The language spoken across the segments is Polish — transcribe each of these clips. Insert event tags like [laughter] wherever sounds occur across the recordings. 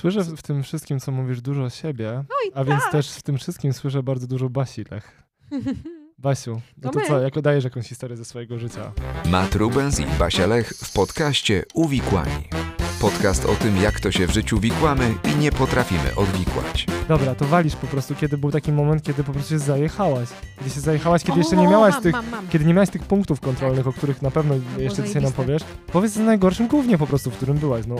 Słyszę w, tym wszystkim, co mówisz, dużo o siebie, Oj, a więc tak. też w tym wszystkim słyszę bardzo dużo Basi Lech. [laughs] Basiu, no To to co, jak dajesz jakąś historię ze swojego życia? Matt Rubens i Basia Lech w podcaście Uwikłani. Podcast o tym, jak to się w życiu wikłamy i nie potrafimy odwikłać. Dobra, to walisz po prostu, kiedy był taki moment, kiedy po prostu się zajechałaś. Kiedy się zajechałaś, kiedy O, jeszcze nie miałaś mam, tych... Mam, mam. Kiedy nie miałaś tych punktów kontrolnych, o których na pewno było jeszcze dzisiaj nam powiesz, powiedz o najgorszym głównie po prostu, w którym byłaś. No,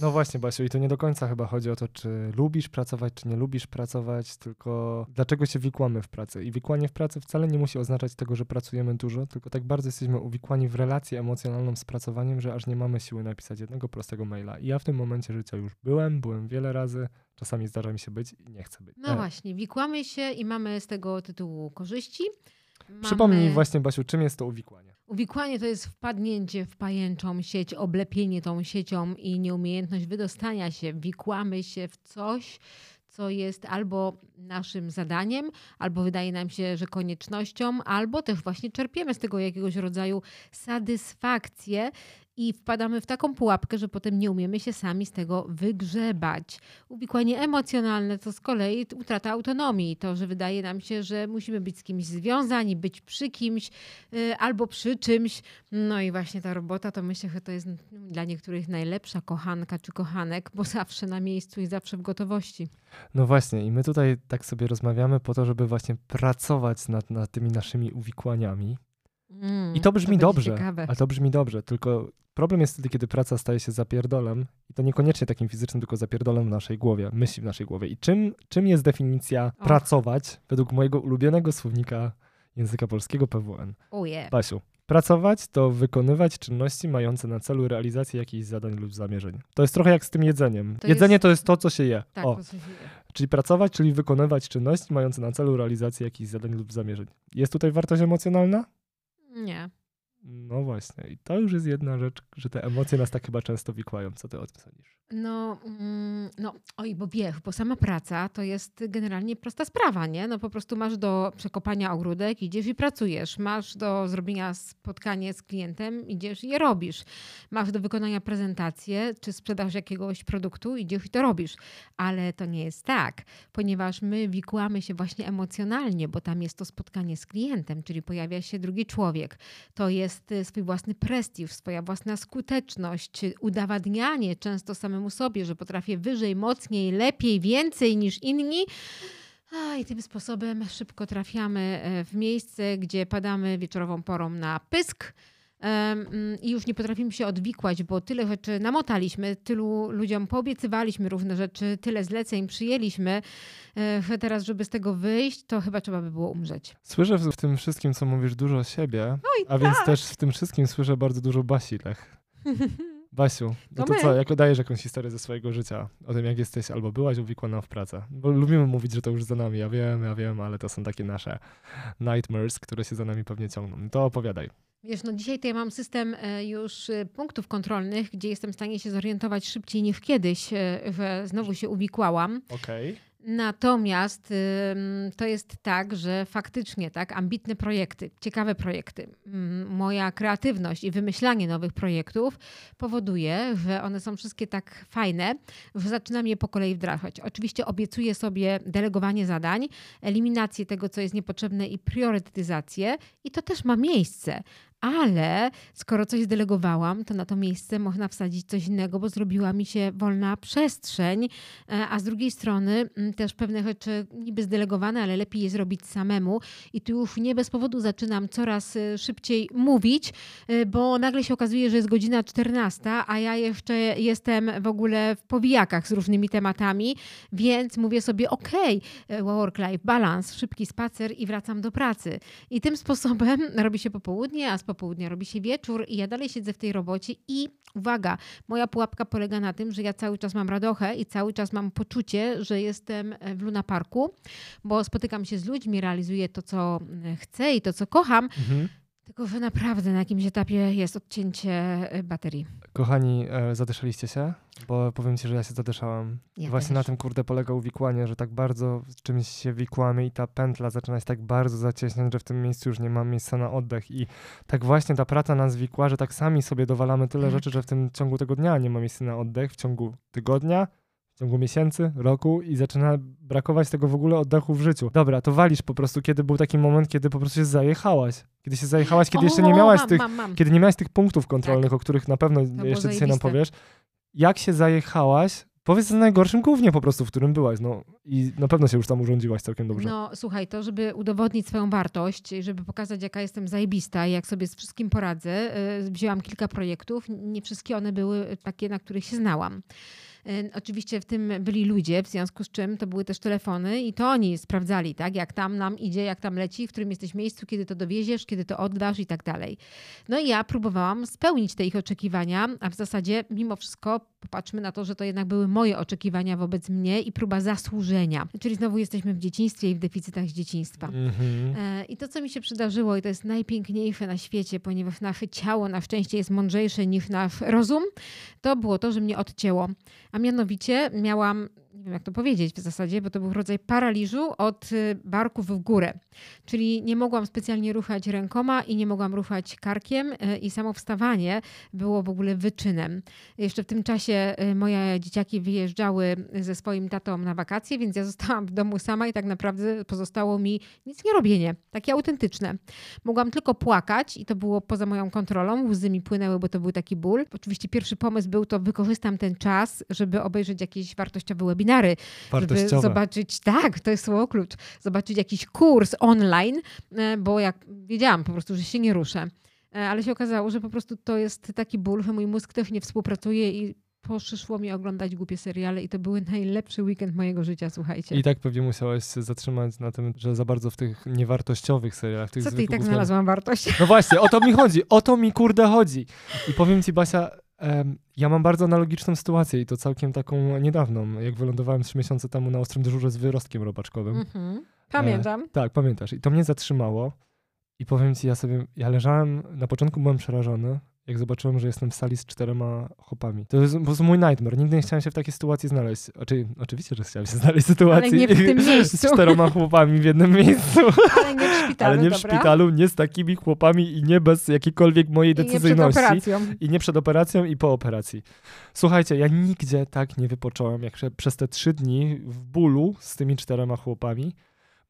no właśnie, Basiu, i to nie do końca chyba chodzi o to, czy lubisz pracować, czy nie lubisz pracować, tylko dlaczego się wikłamy w pracy. I wikłanie w pracy wcale nie musi oznaczać tego, że pracujemy dużo, tylko tak bardzo jesteśmy uwikłani w relację emocjonalną z pracowaniem, że aż nie mamy siły napisać jednego prostego maila. I ja w tym momencie życia już byłem, byłem wiele razy, czasami zdarza mi się być i nie chcę być. No E, właśnie, wikłamy się i mamy z tego tytułu korzyści. Mamy... Przypomnij właśnie, Basiu, czym jest to uwikłanie? Uwikłanie to jest wpadnięcie w pajęczą sieć, oblepienie tą siecią i nieumiejętność wydostania się. Wikłamy się w coś, co jest albo naszym zadaniem, albo wydaje nam się, że koniecznością, albo też właśnie czerpiemy z tego jakiegoś rodzaju satysfakcję i wpadamy w taką pułapkę, że potem nie umiemy się sami z tego wygrzebać. Uwikłanie emocjonalne to z kolei utrata autonomii. To, że wydaje nam się, że musimy być z kimś związani, być przy kimś y, albo przy czymś. No i właśnie ta robota to myślę, że to jest dla niektórych najlepsza kochanka czy kochanek, bo zawsze na miejscu i zawsze w gotowości. No właśnie, i my tutaj tak sobie rozmawiamy po to, żeby właśnie pracować nad, nad tymi naszymi uwikłaniami. Mm, I to brzmi będzie dobrze, Ciekawe. a to brzmi dobrze, tylko problem jest wtedy, kiedy praca staje się zapierdolem i to niekoniecznie takim fizycznym, tylko zapierdolem w naszej głowie, myśli w naszej głowie. I czym, czym jest definicja Och. pracować według mojego ulubionego słownika języka polskiego PWN? Uje. Basiu, pracować to wykonywać czynności mające na celu realizację jakichś zadań lub zamierzeń. To jest trochę jak z tym jedzeniem. To Jedzenie jest- to jest to, co się je. Tak, o, to coś dzieje. Czyli pracować, czyli wykonywać czynności mające na celu realizację jakichś zadań lub zamierzeń. Jest tutaj wartość emocjonalna? Nie. No właśnie. I to już jest jedna rzecz, że te emocje nas tak chyba często wikłają. Co ty o tym sądzisz? No, mm, no, oj, bo wiesz, bo sama praca to jest generalnie prosta sprawa, nie? No po prostu masz do przekopania ogródek, idziesz i pracujesz. Masz do zrobienia spotkanie z klientem, idziesz i je robisz. Masz do wykonania prezentację, czy sprzedaż jakiegoś produktu, idziesz i to robisz. Ale to nie jest tak, ponieważ my wikłamy się właśnie emocjonalnie, bo tam jest to spotkanie z klientem, czyli pojawia się drugi człowiek. To jest y, swój własny prestiż, swoja własna skuteczność, czy udowadnianie często samemu sobie, że potrafię wyżej, mocniej, lepiej, więcej niż inni. I tym sposobem szybko trafiamy e, w miejsce, gdzie padamy wieczorową porą na pysk. Mm, I już nie potrafimy się odwikłać, bo tyle rzeczy namotaliśmy, tylu ludziom poobiecywaliśmy różne rzeczy, tyle zleceń przyjęliśmy, że teraz, żeby z tego wyjść, to chyba trzeba by było umrzeć. Słyszę w, tym wszystkim, co mówisz, dużo siebie, a więc też w tym wszystkim słyszę bardzo dużo Basi Lech. [laughs] Basiu, no To to my. co, jak dajesz jakąś historię ze swojego życia, o tym jak jesteś albo byłaś uwikłana w pracę? Bo lubimy mówić, że to już za nami, ja wiem, ja wiem, ale to są takie nasze nightmares, które się za nami pewnie ciągną. No To opowiadaj. Wiesz, no dzisiaj to ja mam system e, już e, punktów kontrolnych, gdzie jestem w stanie się zorientować szybciej niż kiedyś, że znowu się uwikłałam. Okej. Natomiast to jest tak, że faktycznie tak, ambitne projekty, ciekawe projekty, mm, moja kreatywność i wymyślanie nowych projektów powoduje, że one są wszystkie tak fajne, że zaczynam je po kolei wdrażać. Oczywiście obiecuję sobie delegowanie zadań, eliminację tego, co jest niepotrzebne i priorytetyzację i to też ma miejsce. Ale skoro coś zdelegowałam, to na to miejsce można wsadzić coś innego, bo zrobiła mi się wolna przestrzeń, e, a z drugiej strony mm, też pewne rzeczy niby zdelegowane, ale lepiej je zrobić samemu. I tu już nie bez powodu zaczynam coraz e, szybciej mówić, e, bo nagle się okazuje, że jest godzina 14, a ja jeszcze jestem w ogóle w powijakach z różnymi tematami, więc mówię sobie, e, work-life balance, szybki spacer i wracam do pracy. I tym sposobem [laughs] robi się popołudnie, a z popołudnia robi się wieczór i ja dalej siedzę w tej robocie i uwaga, moja pułapka polega na tym, że ja cały czas mam radochę i cały czas mam poczucie, że jestem w Luna Parku, bo spotykam się z ludźmi, realizuję to, co e, chcę i to, co kocham, Mhm. Tylko że naprawdę na jakimś etapie jest odcięcie e, baterii. Kochani, e, zadyszaliście się? Bo powiem ci, że ja się zadyszałam. Ja Właśnie też. na tym kurde polega uwikłanie, że tak bardzo z czymś się wikłamy i ta pętla zaczyna się tak bardzo zacieśniać, że w tym miejscu już nie ma miejsca na oddech. I tak właśnie ta praca nas wikła, że tak sami sobie dowalamy tyle Tak. rzeczy, że w tym ciągu tego dnia nie ma miejsca na oddech, w ciągu tygodnia, w ciągu miesięcy, roku i zaczyna brakować tego w ogóle oddechu w życiu. Dobra, to walisz po prostu, kiedy był taki moment, kiedy po prostu się zajechałaś. Kiedy się zajechałaś, kiedy jeszcze nie O, miałaś mam, tych, Mam, mam. kiedy nie miałaś tych punktów kontrolnych, o których na pewno jeszcze dzisiaj nam powiesz. Jak się zajechałaś? Powiedz na najgorszym głównie po prostu, w którym byłaś. No i na pewno się już tam urządziłaś całkiem dobrze. No słuchaj, to żeby udowodnić swoją wartość, żeby pokazać jaka jestem zajebista i jak sobie z wszystkim poradzę, y, wzięłam kilka projektów. Nie wszystkie one były takie, na których się znałam. Oczywiście w tym byli ludzie, w związku z czym to były też telefony i to oni sprawdzali, tak, jak tam nam idzie, jak tam leci, w którym jesteś miejscu, kiedy to dowieziesz, kiedy to oddasz i tak dalej. No i ja próbowałam spełnić te ich oczekiwania, a w zasadzie mimo wszystko popatrzmy na to, że to jednak były moje oczekiwania wobec mnie i próba zasłużenia. Czyli znowu jesteśmy w dzieciństwie i w deficytach z dzieciństwa. Mhm. E, I to, co mi się przydarzyło, i to jest najpiękniejsze na świecie, ponieważ nasze ciało na szczęście jest mądrzejsze niż nasz rozum, to było to, że mnie odcięło. A mianowicie miałam, nie wiem jak to powiedzieć w zasadzie, bo to był rodzaj paraliżu od y, barków w górę. Czyli nie mogłam specjalnie ruchać rękoma i nie mogłam ruchać karkiem y, i samo wstawanie było w ogóle wyczynem. Jeszcze w tym czasie y, moje dzieciaki wyjeżdżały ze swoim tatą na wakacje, więc ja zostałam w domu sama i tak naprawdę pozostało mi nic nie robienie, takie autentyczne. Mogłam tylko płakać i to było poza moją kontrolą, łzy mi płynęły, bo to był taki ból. Oczywiście pierwszy pomysł był to, wykorzystam ten czas, żeby obejrzeć jakieś wartościowe webinary, żeby Wartościowe. zobaczyć, tak, to jest słowo klucz, zobaczyć jakiś kurs online, e, bo jak wiedziałam po prostu, że się nie ruszę. E, Ale się okazało, że po prostu to jest taki ból, że mój mózg też nie współpracuje i poszło mi oglądać głupie seriale i to był najlepszy weekend mojego życia, słuchajcie. I tak pewnie musiałaś się zatrzymać na tym, że za bardzo w tych niewartościowych serialach, tych Co ty i tak znalazłam wartość? No właśnie, o to mi chodzi, o to mi kurde chodzi. I powiem ci, Basia, ja mam bardzo analogiczną sytuację i to całkiem taką niedawną, jak wylądowałem trzy miesiące temu na ostrym dyżurze z wyrostkiem robaczkowym. Mhm. Pamiętam. Tak, pamiętasz. I to mnie zatrzymało. I powiem ci, ja sobie, ja leżałem, na początku byłem przerażony, jak zobaczyłem, że jestem w sali z czterema chłopami. To jest po prostu mój nightmare. Nigdy nie chciałem się w takiej sytuacji znaleźć. Znaczy, oczywiście, że chciałem się znaleźć w sytuacji nie w tym [laughs] miejscu. z czteroma chłopami w jednym miejscu. [laughs] Ale nie w szpitalu, Ale nie w szpitalu, nie z takimi chłopami i nie bez jakiejkolwiek mojej I nie przed operacją. I nie przed operacją, i po operacji. Słuchajcie, ja nigdzie tak nie wypocząłem, jak prze- przez te trzy dni w bólu z tymi czterema chłopami,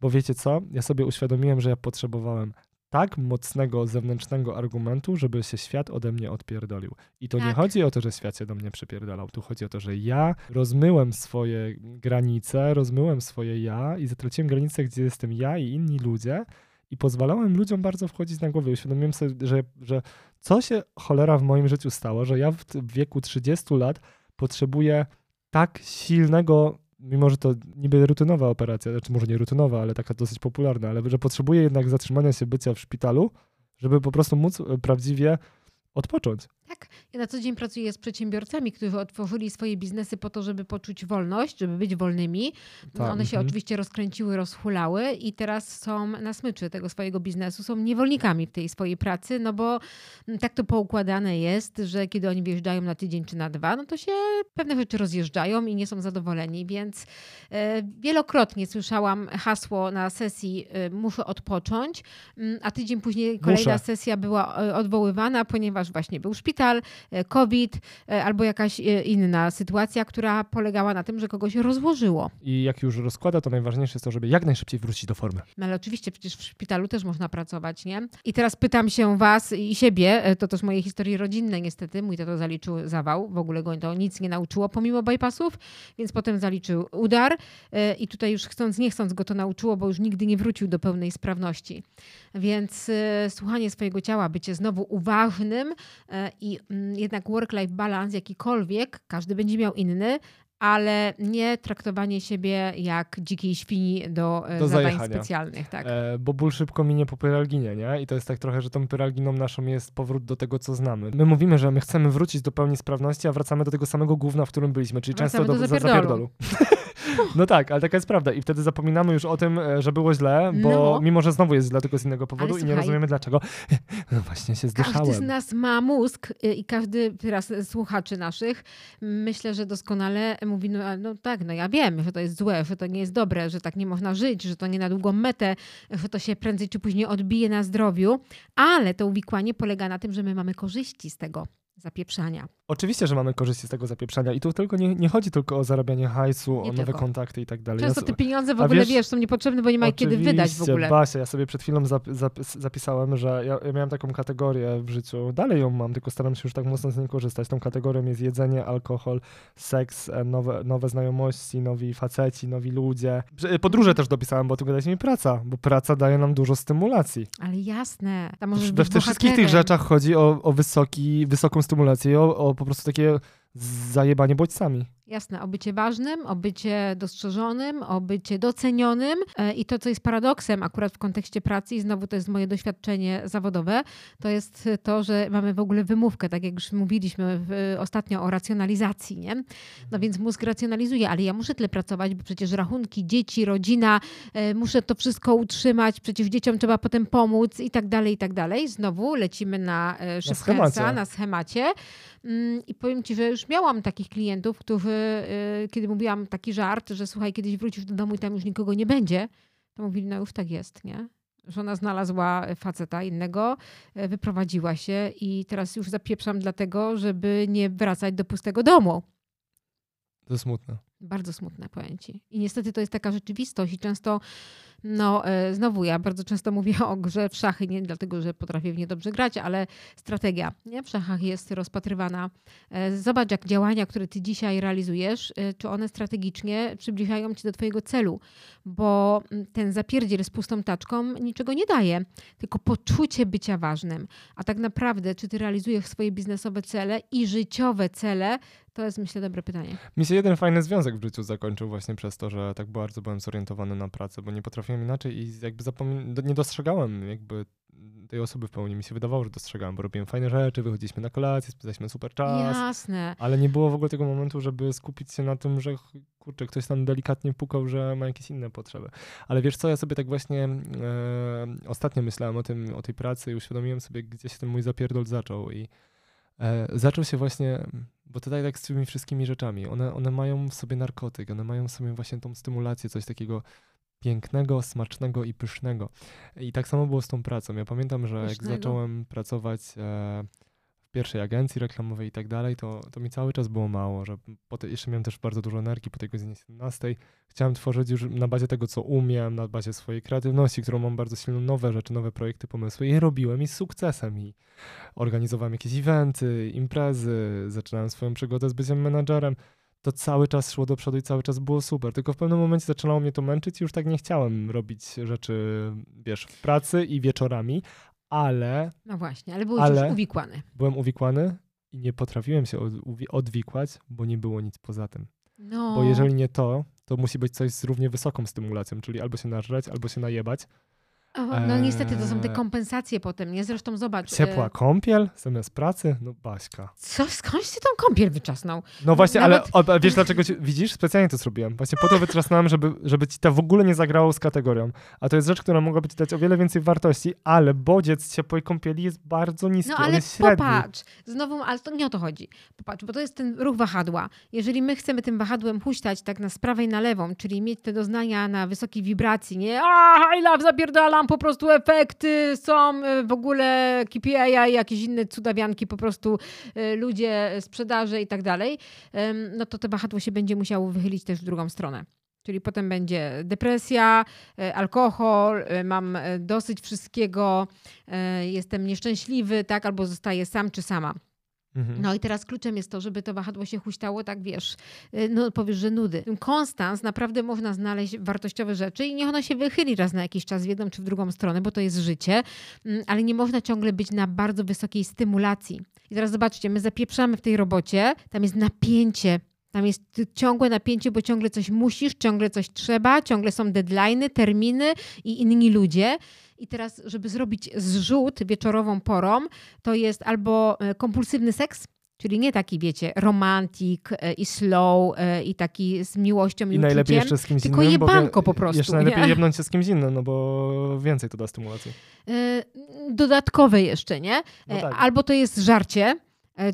bo wiecie co? Ja sobie uświadomiłem, że ja potrzebowałem tak mocnego zewnętrznego argumentu, żeby się świat ode mnie odpierdolił. I to nie Tak. chodzi o to, że świat się do mnie przypierdalał. Tu chodzi o to, że ja rozmyłem swoje granice, rozmyłem swoje ja i zatraciłem granice, gdzie jestem ja i inni ludzie i pozwalałem ludziom bardzo wchodzić na głowę. Uświadomiłem sobie, że, że co się cholera w moim życiu stało, że ja w wieku 30 lat potrzebuję tak silnego, mimo że to niby rutynowa operacja, znaczy może nie rutynowa, ale taka dosyć popularna, ale że potrzebuję jednak zatrzymania się bycia w szpitalu, żeby po prostu móc e, prawdziwie odpocząć. Tak. Ja na co dzień pracuję z przedsiębiorcami, którzy otworzyli swoje biznesy po to, żeby poczuć wolność, żeby być wolnymi. Tak, One się mhm. oczywiście rozkręciły, rozhulały i teraz są na smyczy tego swojego biznesu, są niewolnikami w tej swojej pracy, no bo mm, tak to poukładane jest, że kiedy oni wjeżdżają na tydzień czy na dwa, no to się pewne rzeczy rozjeżdżają i nie są zadowoleni, więc e, wielokrotnie słyszałam hasło na sesji e, muszę odpocząć, mm, a tydzień później kolejna Muszę. sesja była e, odwoływana, ponieważ właśnie był szpital, e, COVID e, albo jakaś e, inna sytuacja, która polegała na tym, że kogoś rozłożyło. I jak już rozkłada, to najważniejsze jest to, żeby jak najszybciej wrócić do formy. No ale oczywiście przecież w szpitalu też można pracować, nie? I teraz pytam się was i siebie, to też moje historie rodzinne niestety, mój tato zaliczył zawał, w ogóle go to nic nie nauczyło pomimo bypassów, więc potem zaliczył udar i tutaj już chcąc nie chcąc go to nauczyło, bo już nigdy nie wrócił do pełnej sprawności. Więc słuchanie swojego ciała, bycie znowu uważnym e, i mm, jednak work-life balance jakikolwiek, każdy będzie miał inny, ale nie traktowanie siebie jak dzikiej świni do, e, Do zadań zajechania. specjalnych. Tak. E, bo ból szybko minie po pyralginie, nie? I to jest tak trochę, że tą pyralginą naszą jest powrót do tego, co znamy. My mówimy, że my chcemy wrócić do pełni sprawności, a wracamy do tego samego gówna, w którym byliśmy, czyli Wracamy często do do, za- zapierdolu. [laughs] No tak, ale taka jest prawda. I wtedy zapominamy już o tym, e, że było źle, bo No. mimo, że znowu jest źle, tylko z innego powodu Ale i nie słuchaj- rozumiemy dlaczego. [laughs] No właśnie się Każdy z nas ma mózg y, i każdy teraz z słuchaczy naszych myślę, że doskonale mówi, no, no tak, no ja wiem, że to jest złe, że to nie jest dobre, że tak nie można żyć, że to nie na długą metę, że to się prędzej czy później odbije na zdrowiu, ale to uwikłanie polega na tym, że my mamy korzyści z tego. Zapieprzania. Oczywiście, że mamy korzyści z tego zapieprzania i tu tylko nie, nie chodzi tylko o zarabianie hajsu, Nie o nowe tylko. kontakty i tak dalej. Często te pieniądze w ogóle, wiesz- wiesz, są niepotrzebne, bo nie ma ich kiedy wydać w ogóle. Basia, ja sobie przed chwilą zap, zap, zapisałem, że ja, ja miałem taką kategorię w życiu, dalej ją mam, tylko staram się już tak mocno z niej korzystać. Tą kategorią jest jedzenie, alkohol, seks, e, nowe, nowe znajomości, nowi faceci, nowi ludzie. Że- Podróże też dopisałem, bo tu gadać mi praca, bo praca daje nam dużo stymulacji. Ale jasne, tam możesz We w tych wszystkich tych rzeczach chodzi o, o wysoki, wysoką stymulację, i o, o po prostu takie zajebanie bodźcami. Jasne, o bycie ważnym, o bycie dostrzeżonym, o bycie docenionym e, i to, co jest paradoksem akurat w kontekście pracy i znowu to jest moje doświadczenie zawodowe, to jest to, że mamy w ogóle wymówkę, tak jak już mówiliśmy ostatnio o racjonalizacji, nie? No więc mózg racjonalizuje, ale ja muszę tyle pracować, bo przecież rachunki, dzieci, rodzina, e, muszę to wszystko utrzymać, przecież dzieciom trzeba potem pomóc i tak dalej, i tak dalej. Znowu lecimy na e, schemacie. na schemacie. Mm, I powiem ci, że już miałam takich klientów, którzy, y, kiedy mówiłam taki żart, że słuchaj, kiedyś wrócisz do domu i tam już nikogo nie będzie, to mówili, no już tak jest, nie? Żona znalazła faceta innego, y, wyprowadziła się i teraz już zapieprzam dlatego, żeby nie wracać do pustego domu. To smutne. Bardzo smutne pojęcie. I niestety to jest taka rzeczywistość i często, no e, znowu ja bardzo często mówię o grze w szachy, nie dlatego, że potrafię w nie dobrze grać, ale strategia nie? w szachach jest rozpatrywana. E, Zobacz, jak działania, które ty dzisiaj realizujesz, e, czy one strategicznie przybliżają cię do twojego celu, bo mm, ten zapierdziel z pustą taczką niczego nie daje, tylko poczucie bycia ważnym. A tak naprawdę, czy ty realizujesz swoje biznesowe cele i życiowe cele, to jest myślę dobre pytanie. Mi się jeden fajny związek w życiu zakończył właśnie przez to, że tak bardzo byłem zorientowany na pracę, bo nie potrafiłem inaczej i jakby nie dostrzegałem jakby tej osoby w pełni. Mi się wydawało, że dostrzegałem, bo robiłem fajne rzeczy, wychodziliśmy na kolację, spędzaliśmy super czas, Jasne. ale nie było w ogóle tego momentu, żeby skupić się na tym, że kurczę, ktoś tam delikatnie pukał, że ma jakieś inne potrzeby. Ale wiesz co, ja sobie tak właśnie e, ostatnio myślałem o tym, o tej pracy i uświadomiłem sobie, gdzie się ten mój zapierdol zaczął i e, zaczął się właśnie, bo tutaj tak z tymi wszystkimi rzeczami, one, one mają w sobie narkotyk, one mają w sobie właśnie tą stymulację, coś takiego pięknego, smacznego i pysznego. I tak samo było z tą pracą. Ja pamiętam, że jak Pysznego. zacząłem pracować e, w pierwszej agencji reklamowej i tak dalej, to, to mi cały czas było mało, że po te, jeszcze miałem też bardzo dużo energii po tej godzinie 17. Chciałem tworzyć już na bazie tego, co umiem, na bazie swojej kreatywności, którą mam bardzo silną, nowe rzeczy, nowe projekty, pomysły i je robiłem i z sukcesem i organizowałem jakieś eventy, imprezy, zaczynałem swoją przygodę z byciem menadżerem. To cały czas szło do przodu i cały czas było super. Tylko w pewnym momencie zaczynało mnie to męczyć i już tak nie chciałem robić rzeczy, wiesz, w pracy i wieczorami, ale No właśnie, ale byłeś Ale- już uwikłany. byłem uwikłany i nie potrafiłem się odwikłać, bo nie było nic poza tym. No, Bo jeżeli nie to, to musi być coś z równie wysoką stymulacją, czyli albo się nażreć, albo się najebać. O, no niestety to są te Eee, kompensacje potem, nie? Zresztą zobacz. Ciepła e, kąpiel zamiast pracy? No Baśka. Co, skądś ty tą kąpiel wyczasnął? No właśnie, Nawet- ale o, wiesz dlaczego, ci, widzisz? Specjalnie to zrobiłem. Właśnie po to wytrzasnąłem, żeby, żeby ci to w ogóle nie zagrało z kategorią. A to jest rzecz, która mogłaby ci dać o wiele więcej wartości, ale bodziec ciepłej kąpieli jest bardzo niski, No ale popatrz, znowu, ale to nie o to chodzi. Popatrz, bo to jest ten ruch wahadła. Jeżeli my chcemy tym wahadłem huśtać tak na z prawej na lewą, czyli mieć te doznania na wysokiej wibracji, nie? A, I love, zapierdalam, po prostu efekty są y, w ogóle KPI, jakieś inne cudawianki, po prostu y, ludzie, y, sprzedaże i tak dalej, no to to wahadło się będzie musiało wychylić też w drugą stronę. Czyli potem będzie depresja, alkohol, mam dosyć wszystkiego, jestem nieszczęśliwy, tak, albo zostaję sam czy sama. Mhm. No i teraz kluczem jest to, żeby to wahadło się huśtało, tak wiesz, y, no powiesz, że nudy. Konstans naprawdę można znaleźć wartościowe rzeczy i niech ono się wychyli raz na jakiś czas w jedną czy w drugą stronę, bo to jest życie, Mm, ale nie można ciągle być na bardzo wysokiej stymulacji. I teraz zobaczcie, my zapieprzamy w tej robocie, tam jest napięcie, tam jest ciągłe napięcie, bo ciągle coś musisz, ciągle coś trzeba, ciągle są deadlines, terminy i inni ludzie. I teraz, żeby zrobić zrzut wieczorową porą, to jest albo e, kompulsywny seks, czyli nie taki, wiecie, romantik e, i slow e, i taki z miłością i, I najlepiej uczuciem, jeszcze z kimś tylko innym. wie- jebanko po prostu, Jeszcze najlepiej nie? [laughs] jebnąć się z kimś innym, no bo więcej to da stymulacji. dodatkowe jeszcze, nie? No tak. Albo to jest żarcie,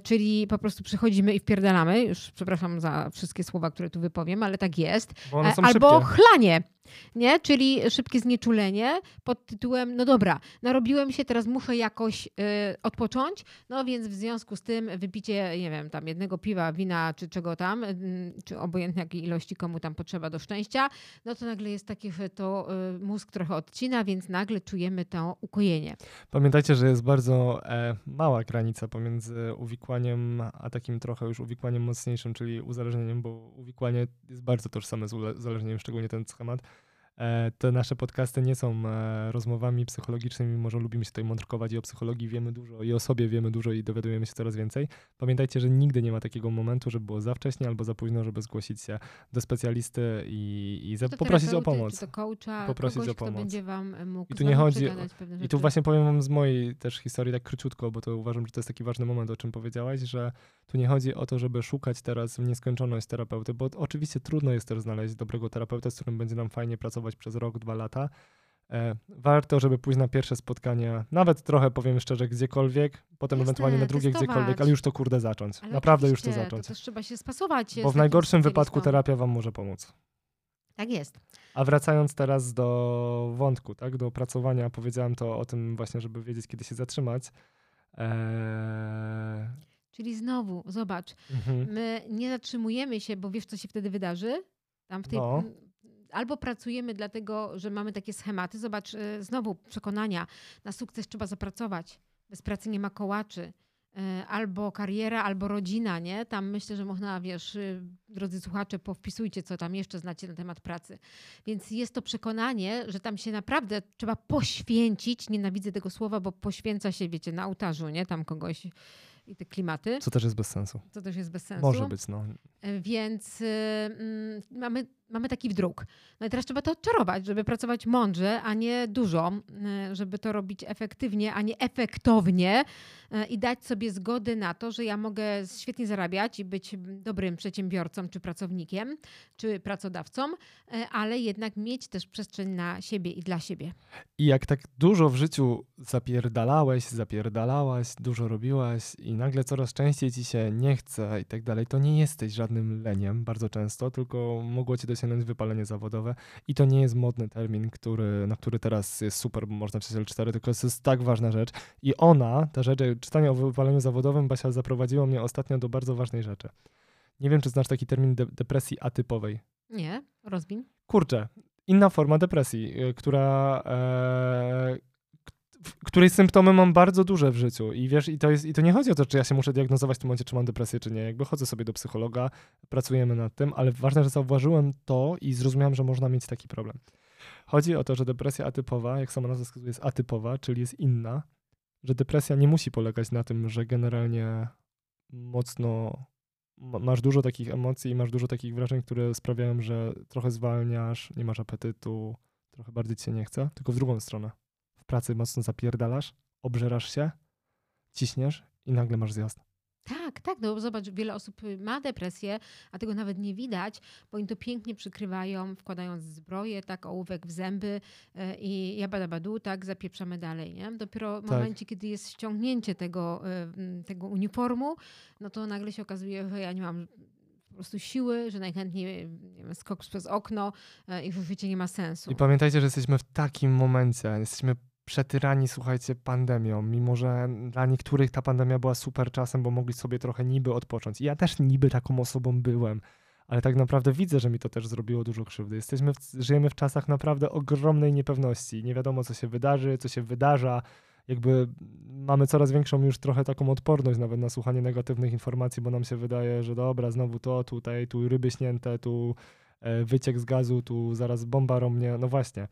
czyli po prostu przychodzimy i wpierdalamy. Już przepraszam za wszystkie słowa, które tu wypowiem, ale tak jest. E, Albo szybkie. chlanie, nie? Czyli szybkie znieczulenie pod tytułem, no dobra, narobiłem się, teraz muszę jakoś y, odpocząć, no więc w związku z tym wypicie, nie wiem, tam jednego piwa, wina czy czego tam, y, czy obojętnie jakiej ilości komu tam potrzeba do szczęścia, no to nagle jest takie, że to y, mózg trochę odcina, więc nagle czujemy to ukojenie. Pamiętajcie, że jest bardzo e, mała granica pomiędzy uwikłaniem, a takim trochę już uwikłaniem mocniejszym, czyli uzależnieniem, bo uwikłanie jest bardzo tożsame z uzależnieniem, szczególnie ten schemat. E, te nasze podcasty nie są e, rozmowami psychologicznymi, mimo że lubimy się tutaj mądrkować i o psychologii wiemy dużo, i o sobie wiemy dużo i dowiadujemy się coraz więcej. Pamiętajcie, że nigdy nie ma takiego momentu, żeby było za wcześnie albo za późno, żeby zgłosić się do specjalisty i, i za, poprosić o pomoc. To coacha, Poprosić kogoś, o pomoc. będzie wam mógł I tu nie chodzi- I tu właśnie powiem wam z mojej też historii tak króciutko, bo to uważam, że to jest taki ważny moment, o czym powiedziałaś, że tu nie chodzi o to, żeby szukać teraz w nieskończoność terapeuty, bo oczywiście trudno jest też znaleźć dobrego terapeuta, z którym będzie nam fajnie pracować przez rok, dwa lata. E, warto, żeby pójść na pierwsze spotkanie, nawet trochę powiem szczerze, gdziekolwiek, potem Jasne, ewentualnie na drugie testować. gdziekolwiek, ale już to kurde zacząć. Ale Naprawdę już to zacząć. To też trzeba się spasować. Bo w najgorszym wypadku terapia wam może pomóc. Tak jest. A wracając teraz do wątku, tak, do opracowania, powiedziałem to o tym właśnie, żeby wiedzieć, kiedy się zatrzymać. Eee, Czyli znowu, zobacz, mhm. my nie zatrzymujemy się, bo wiesz, co się wtedy wydarzy? Tam w tej... No. Albo pracujemy dlatego, że mamy takie schematy. Zobacz, y, znowu przekonania. Na sukces trzeba zapracować. Bez pracy nie ma kołaczy. Y, Albo kariera, albo rodzina, nie? Tam myślę, że można, wiesz, y, drodzy słuchacze, powpisujcie, co tam jeszcze znacie na temat pracy. Więc jest to przekonanie, że tam się naprawdę trzeba poświęcić. Nienawidzę tego słowa, bo poświęca się, wiecie, na ołtarzu, nie? Tam kogoś i te klimaty. Co też jest bez sensu. To też jest bez sensu. Może być, no. E, Więc y, mm, mamy, mamy taki wdruk. No i teraz trzeba to odczarować, żeby pracować mądrze, a nie dużo, żeby to robić efektywnie, a nie efektownie y, i dać sobie zgody na to, że ja mogę świetnie zarabiać i być dobrym przedsiębiorcą, czy pracownikiem, czy pracodawcą, y, ale jednak mieć też przestrzeń na siebie i dla siebie. I jak tak dużo w życiu zapierdalałeś, zapierdalałaś, dużo robiłaś i nagle coraz częściej ci się nie chce i tak dalej, to nie jesteś żadnym leniem bardzo często, tylko mogło dosięgnąć wypalenie zawodowe. I to nie jest modny termin, który, na który teraz jest super, bo można pisać L4, tylko to jest tak ważna rzecz. I ona, ta rzecz, czytanie o wypaleniu zawodowym, Basia, zaprowadziło mnie ostatnio do bardzo ważnej rzeczy. Nie wiem, czy znasz taki termin de- depresji atypowej. Nie? Rozwin? Kurczę, inna forma depresji, y, która, e, której symptomy mam bardzo duże w życiu. I wiesz, i to, jest, i to nie chodzi o to, czy ja się muszę diagnozować w tym momencie, czy mam depresję, czy nie. Jakby chodzę sobie do psychologa, pracujemy nad tym, ale ważne, że zauważyłem to i zrozumiałem, że można mieć taki problem. Chodzi o to, że depresja atypowa, jak sama nazwa wskazuje, jest atypowa, czyli jest inna, że depresja nie musi polegać na tym, że generalnie mocno ma- masz dużo takich emocji i masz dużo takich wrażeń, które sprawiają, że trochę zwalniasz, nie masz apetytu, trochę bardziej ci się nie chce, tylko w drugą stronę. Pracy mocno zapierdalasz, obżerasz się, ciśniesz i nagle masz zjazd. Tak, tak, no zobacz, wiele osób y, ma depresję, a tego nawet nie widać, bo oni to pięknie przykrywają, wkładając zbroję, tak, ołówek w zęby y, i jabadabadu, tak, zapieprzamy dalej, nie? Dopiero w Tak. momencie, kiedy jest ściągnięcie tego, y, mm, tego uniformu, no to nagle się okazuje, że ja nie mam po prostu siły, że najchętniej nie wiem, skok przez okno i w życie nie ma sensu. I pamiętajcie, że jesteśmy w takim momencie, jesteśmy przetyrani, słuchajcie, pandemią, mimo że dla niektórych ta pandemia była super czasem, bo mogli sobie trochę niby odpocząć. I ja też niby taką osobą byłem, ale tak naprawdę widzę, że mi to też zrobiło dużo krzywdy. Jesteśmy w, żyjemy w czasach naprawdę ogromnej niepewności. Nie wiadomo, co się wydarzy, co się wydarza. Jakby mamy coraz większą już trochę taką odporność nawet na słuchanie negatywnych informacji, bo nam się wydaje, że dobra, znowu to, tutaj, tu ryby śnięte, tu e, wyciek z gazu, tu zaraz bomba romnie. No właśnie.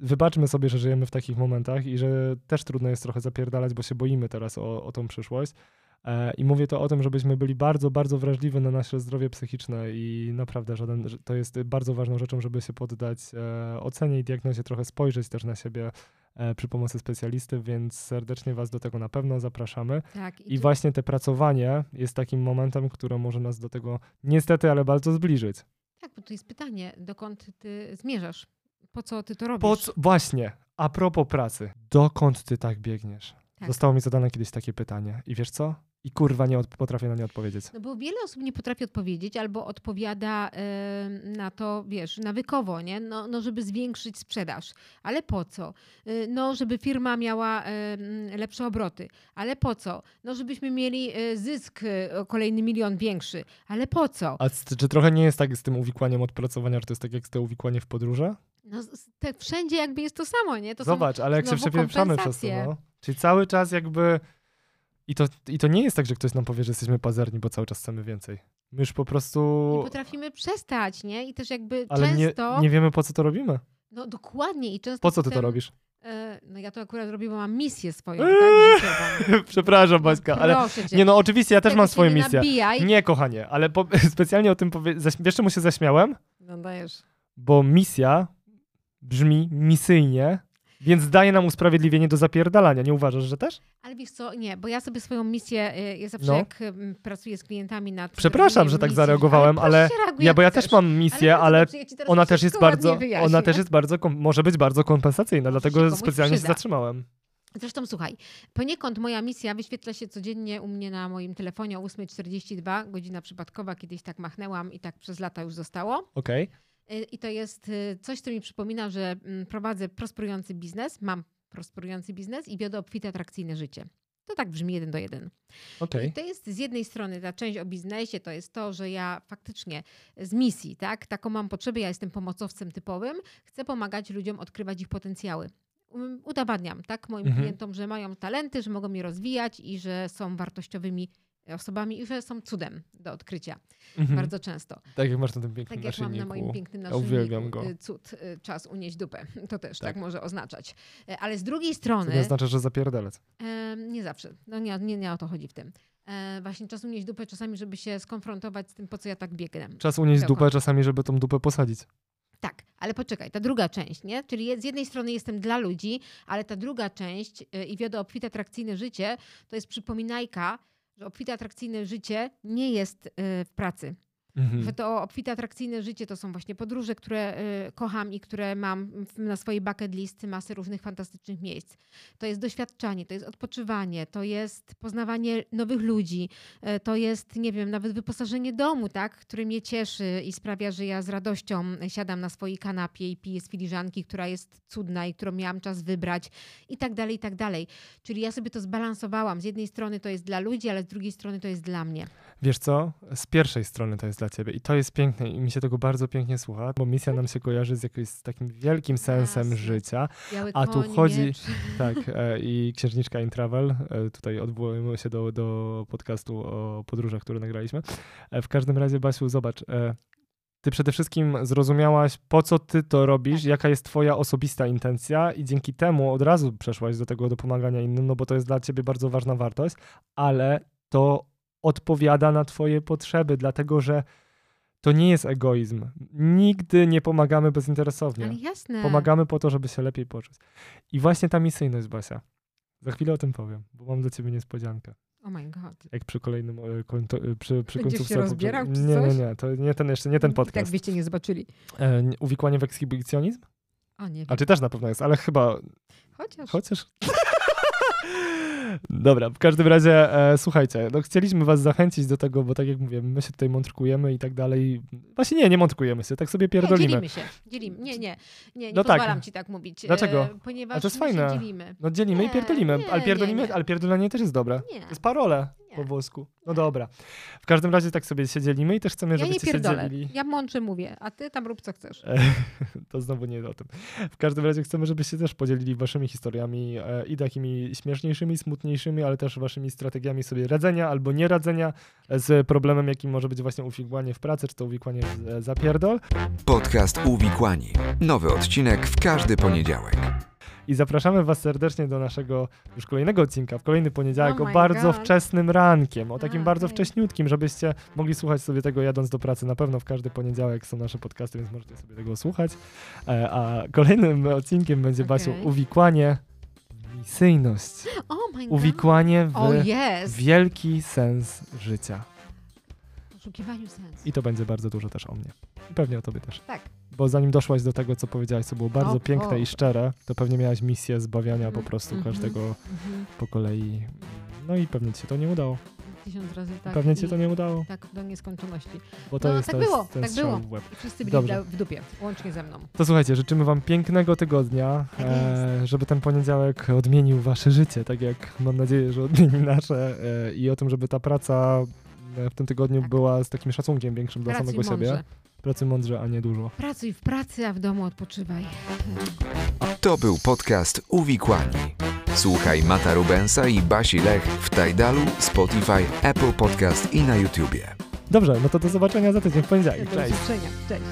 Wybaczmy sobie, że żyjemy w takich momentach i że też trudno jest trochę zapierdalać, bo się boimy teraz o, o tą przyszłość. E, I mówię to o tym, żebyśmy byli bardzo, bardzo wrażliwi na nasze zdrowie psychiczne i naprawdę żaden, to jest bardzo ważną rzeczą, żeby się poddać e, ocenie i diagnozie, trochę spojrzeć też na siebie e, przy pomocy specjalisty, więc serdecznie Was do tego na pewno zapraszamy. tak, I tu- właśnie te pracowanie jest takim momentem, które może nas do tego niestety, ale bardzo zbliżyć. tak, bo tu jest pytanie, dokąd ty zmierzasz? Po co ty to robisz? Po co, właśnie, a propos pracy, dokąd ty tak biegniesz? Tak. Zostało mi zadane kiedyś takie pytanie i wiesz co? i kurwa nie potrafię na nie odpowiedzieć. No bo wiele osób nie potrafi odpowiedzieć albo odpowiada e, na to, wiesz, nawykowo, nie? No, no, żeby zwiększyć sprzedaż. Ale po co? E, no, żeby firma miała m, lepsze obroty. Ale po co? No, żebyśmy mieli e, zysk e, o kolejny milion większy. Ale po co? A czy trochę nie jest tak z tym uwikłaniem odpracowania, że to jest tak jak z te uwikłanie w podróże? No, te, wszędzie jakby jest to samo, nie? To są Zobacz, ale jak się przepieprzamy przez to, no. Czyli cały czas jakby... I to, I to nie jest tak, że ktoś nam powie, że jesteśmy pazerni, bo cały czas chcemy więcej. My już po prostu... Nie potrafimy przestać, nie? I też jakby Ale nie, często... nie wiemy, po co to robimy. No dokładnie i często Po co ty to robisz? E, no ja to akurat robię, bo mam misję swoją, Eee, tak. [laughs] Przepraszam, Baśka, ale... Cię. Nie no, oczywiście, ja też Tego mam swoją nie misję. Nabijaj. Nie, kochanie, ale po, [laughs] specjalnie o tym powie... zaś- Wiesz, czemu się zaśmiałem? No dajesz. Bo misja brzmi misyjnie, więc daje nam usprawiedliwienie do zapierdalania. Nie uważasz, że też? Ale wiesz co, nie, bo ja sobie swoją misję, y, ja zawsze No. jak y, pracuję z klientami nad... Przepraszam, że tak misji, zareagowałem, ale się reaguj, Ja, bo ja też mam misję, Ale, ale ja ona też jest bardzo, wyjaśnię. ona też jest bardzo, może być bardzo kompensacyjna, się dlatego specjalnie się przyda. zatrzymałem. Zresztą słuchaj, poniekąd moja misja wyświetla się codziennie u mnie na moim telefonie o 8.42, godzina przypadkowa, kiedyś tak machnęłam i tak przez lata już zostało. Okej, Y, I to jest y, coś, co mi przypomina, że mm, prowadzę prosperujący biznes, mam prosperujący biznes i wiodę obfite, atrakcyjne życie. To tak brzmi jeden do jeden. okej. I to jest z jednej strony ta część o biznesie, to jest to, że ja faktycznie z misji, tak, taką mam potrzebę, ja jestem pomocowcem typowym, chcę pomagać ludziom odkrywać ich potencjały. Um, Udowadniam, tak, moim Mhm. klientom, że mają talenty, że mogą je rozwijać i że są wartościowymi osobami i że są cudem do odkrycia Mhm. bardzo często. Tak jak masz na tym pięknym Tak jak mam na moim pięknym Ja naszyjniku, uwielbiam go. y, cud, y, czas unieść dupę. [laughs] To też tak, Tak. może oznaczać. E, Ale z drugiej To strony, nie oznacza, że zapierdalec. nie zawsze, no nie, nie, nie o to chodzi w tym. E, właśnie czas unieść dupę czasami, żeby się skonfrontować z tym, po co ja tak biegnę. Czas unieść Pełko. dupę czasami, żeby tą dupę posadzić. Tak, ale poczekaj, ta druga część, nie? Czyli z jednej strony jestem dla ludzi, ale ta druga część y, i wiodę obfite atrakcyjne życie, to jest przypominajka, że obfite atrakcyjne życie nie jest y, w pracy. Mhm. Że to obfite atrakcyjne życie to są właśnie podróże, które y, kocham i które mam na swojej bucket list masy różnych fantastycznych miejsc. To jest doświadczanie, to jest odpoczywanie, to jest poznawanie nowych ludzi, y, to jest, nie wiem, nawet wyposażenie domu, tak, który mnie cieszy i sprawia, że ja z radością siadam na swojej kanapie i piję z filiżanki, która jest cudna i którą miałam czas wybrać i tak dalej, i tak dalej. Czyli ja sobie to zbalansowałam. Z jednej strony to jest dla ludzi, ale z drugiej strony to jest dla mnie. Wiesz co? Z pierwszej strony to jest dla ciebie i to jest piękne i mi się tego bardzo pięknie słucha, bo misja nam się kojarzy z jakimś z takim wielkim sensem Jasne. życia. Biały A tu chodzi- miecz. [laughs] Tak, e, i księżniczka In Travel, e, tutaj odwołujemy się do, do podcastu o podróżach, który nagraliśmy. E, w każdym razie, Basiu, zobacz, e, ty przede wszystkim zrozumiałaś, po co ty to robisz, Tak. jaka jest twoja osobista intencja i dzięki temu od razu przeszłaś do tego, do pomagania innym, no bo to jest dla ciebie bardzo ważna wartość, ale to odpowiada na twoje potrzeby, dlatego że to nie jest egoizm. Nigdy nie pomagamy bezinteresownie. Ale jasne. Pomagamy po to, żeby się lepiej poczuć. I właśnie ta misyjność, Basia. Za chwilę o tym powiem, bo mam dla ciebie niespodziankę. Oh my god. Jak przy kolejnym, e, końto, e, przy, przy końcówce. się rozbierał, czy nie, nie, nie, to nie ten jeszcze, nie ten I tak podcast. byście nie zobaczyli. E, nie- uwikłanie w ekshibicjonizm? O nie. A czy też na pewno jest, ale chyba Chociaż. Chociaż. [laughs] Dobra, w każdym razie e, słuchajcie, no chcieliśmy was zachęcić do tego, bo tak jak mówię, my się tutaj mątrkujemy i tak dalej. Właśnie nie, nie mątrkujemy się, tak sobie Nie, pierdolimy. dzielimy się. Dzielimy. Nie, nie. Nie, nie No tak. pozwalam ci tak mówić. Dlaczego? E, ponieważ A to jest fajne. dzielimy. No dzielimy i Nie, pierdolimy, nie, ale nie, pierdolimy, nie. ale pierdolenie też jest dobre. Nie. To jest parole Nie. po włosku. No dobra. W każdym razie tak sobie się dzielimy i też chcemy, Ja żebyście się pierdolę. dzielili. Ja mądrze mówię, a ty tam rób co chcesz. E, [laughs] To znowu nie o tym. W każdym razie chcemy, żebyście też podzielili waszymi historiami e, i takimi śmieszniejszymi, smutniejszymi, ale też waszymi strategiami sobie radzenia albo nie radzenia z problemem, jakim może być właśnie uwikłanie w pracy, czy to uwikłanie w e, zapierdol. Podcast Uwikłani. Nowy odcinek w każdy poniedziałek. I zapraszamy was serdecznie do naszego już kolejnego odcinka w kolejny poniedziałek Oh o bardzo God. wczesnym rankiem, o takim bardzo wcześniutkim, żebyście mogli słuchać sobie tego jadąc do pracy. Na pewno w każdy poniedziałek są nasze podcasty, więc możecie sobie tego słuchać. E, A kolejnym odcinkiem będzie Basiu Okej. uwikłanie misyjność. Oh. Uwikłanie w O jest. wielki sens życia. Poszukiwaniu sensu. I to będzie bardzo dużo też o mnie. I pewnie o tobie też. Tak. Bo zanim doszłaś do tego, co powiedziałaś, co było bardzo O, piękne o. i szczere, to pewnie miałaś misję zbawiania po Mhm, prostu mhm. każdego Mhm. po kolei. No i pewnie ci się to nie udało. tysiąc razy tak. Pewnie ci to nie udało, Tak do nieskończoności. bo to no, jest tak było, tak było. w łeb. Wszyscy byli Dobrze. w dupie, łącznie ze mną. To słuchajcie, życzymy wam pięknego tygodnia, Tak e, żeby ten poniedziałek odmienił wasze życie, tak jak mam nadzieję, że odmieni nasze e, i o tym, żeby ta praca w tym tygodniu Tak. była z takim szacunkiem większym dla Pracuj samego mądrze. siebie. Pracuj mądrze, a nie dużo. Pracuj w pracy, a w domu odpoczywaj. To był podcast Uwikłani. Słuchaj Mata Rubensa i Basi Lech w Tajdalu, Spotify, Apple Podcast i na YouTubie. Dobrze, no to do zobaczenia za tydzień w poniedziałek. Do Cześć! usłyszenia. Cześć.